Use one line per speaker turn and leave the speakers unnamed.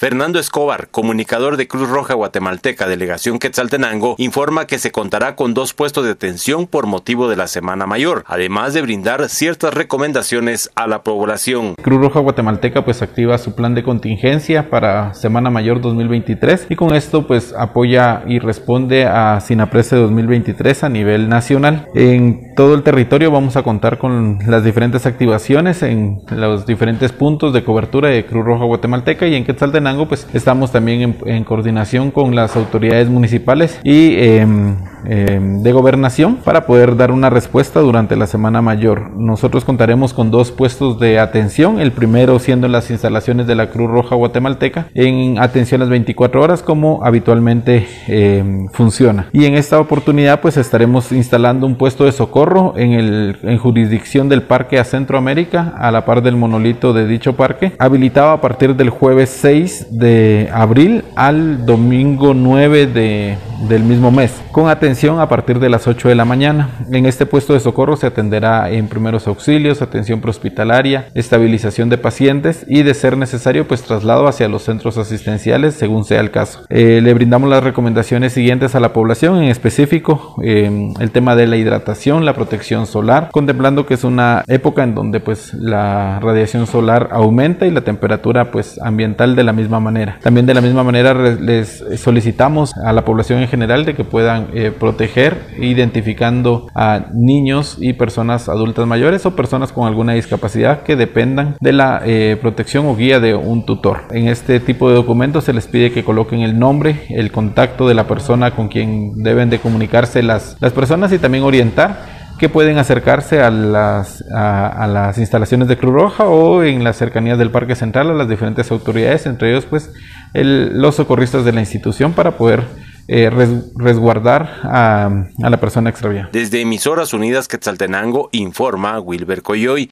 Fernando Escobar, comunicador de Cruz Roja Guatemalteca, delegación Quetzaltenango, informa que se contará con dos puestos de atención por motivo de la Semana Mayor, además de brindar ciertas recomendaciones a la población.
Cruz Roja Guatemalteca pues activa su plan de contingencia para Semana Mayor 2023 y con esto pues apoya y responde a Sinaprese 2023 a nivel nacional. En todo el territorio vamos a contar con las diferentes activaciones en los diferentes puntos de cobertura de Cruz Roja Guatemalteca y en Quetzaltenango pues estamos también en, coordinación con las autoridades municipales y em, em, de gobernación para poder dar una respuesta durante la Semana Mayor. Nosotros contaremos con dos puestos de atención, el primero siendo en las instalaciones de la Cruz Roja Guatemalteca, en atención las 24 horas como habitualmente em, funciona. Y en esta oportunidad pues estaremos instalando un puesto de socorro en, el, en jurisdicción del Parque a Centroamérica, a la par del monolito de dicho parque, habilitado a partir del jueves 6 de abril al domingo 9 de, del mismo mes, con atención a partir de las 8 de la mañana. En este puesto de socorro se atenderá en primeros auxilios, atención prehospitalaria, estabilización de pacientes y de ser necesario pues traslado hacia los centros asistenciales según sea el caso. Eh, le brindamos las recomendaciones siguientes a la población, en específico em, el tema de la hidratación, la protección solar, contemplando que es una época en donde pues la radiación solar aumenta y la temperatura pues ambiental de la misma manera. También de la misma manera les solicitamos a la población en general de que puedan eh, proteger identificando a niños y personas adultas mayores o personas con alguna discapacidad que dependan de la eh, protección o guía de un tutor. En este tipo de documentos se les pide que coloquen el nombre, el contacto de la persona con quien deben de comunicarse las, las personas y también orientar que pueden acercarse a las, a, las instalaciones de Cruz Roja o en las cercanías del Parque Central a las diferentes autoridades, entre ellos pues los socorristas de la institución para poder eh, resguardar a, a, la persona extraviada.
Desde Emisoras Unidas Quetzaltenango informa Wilber Coyoy.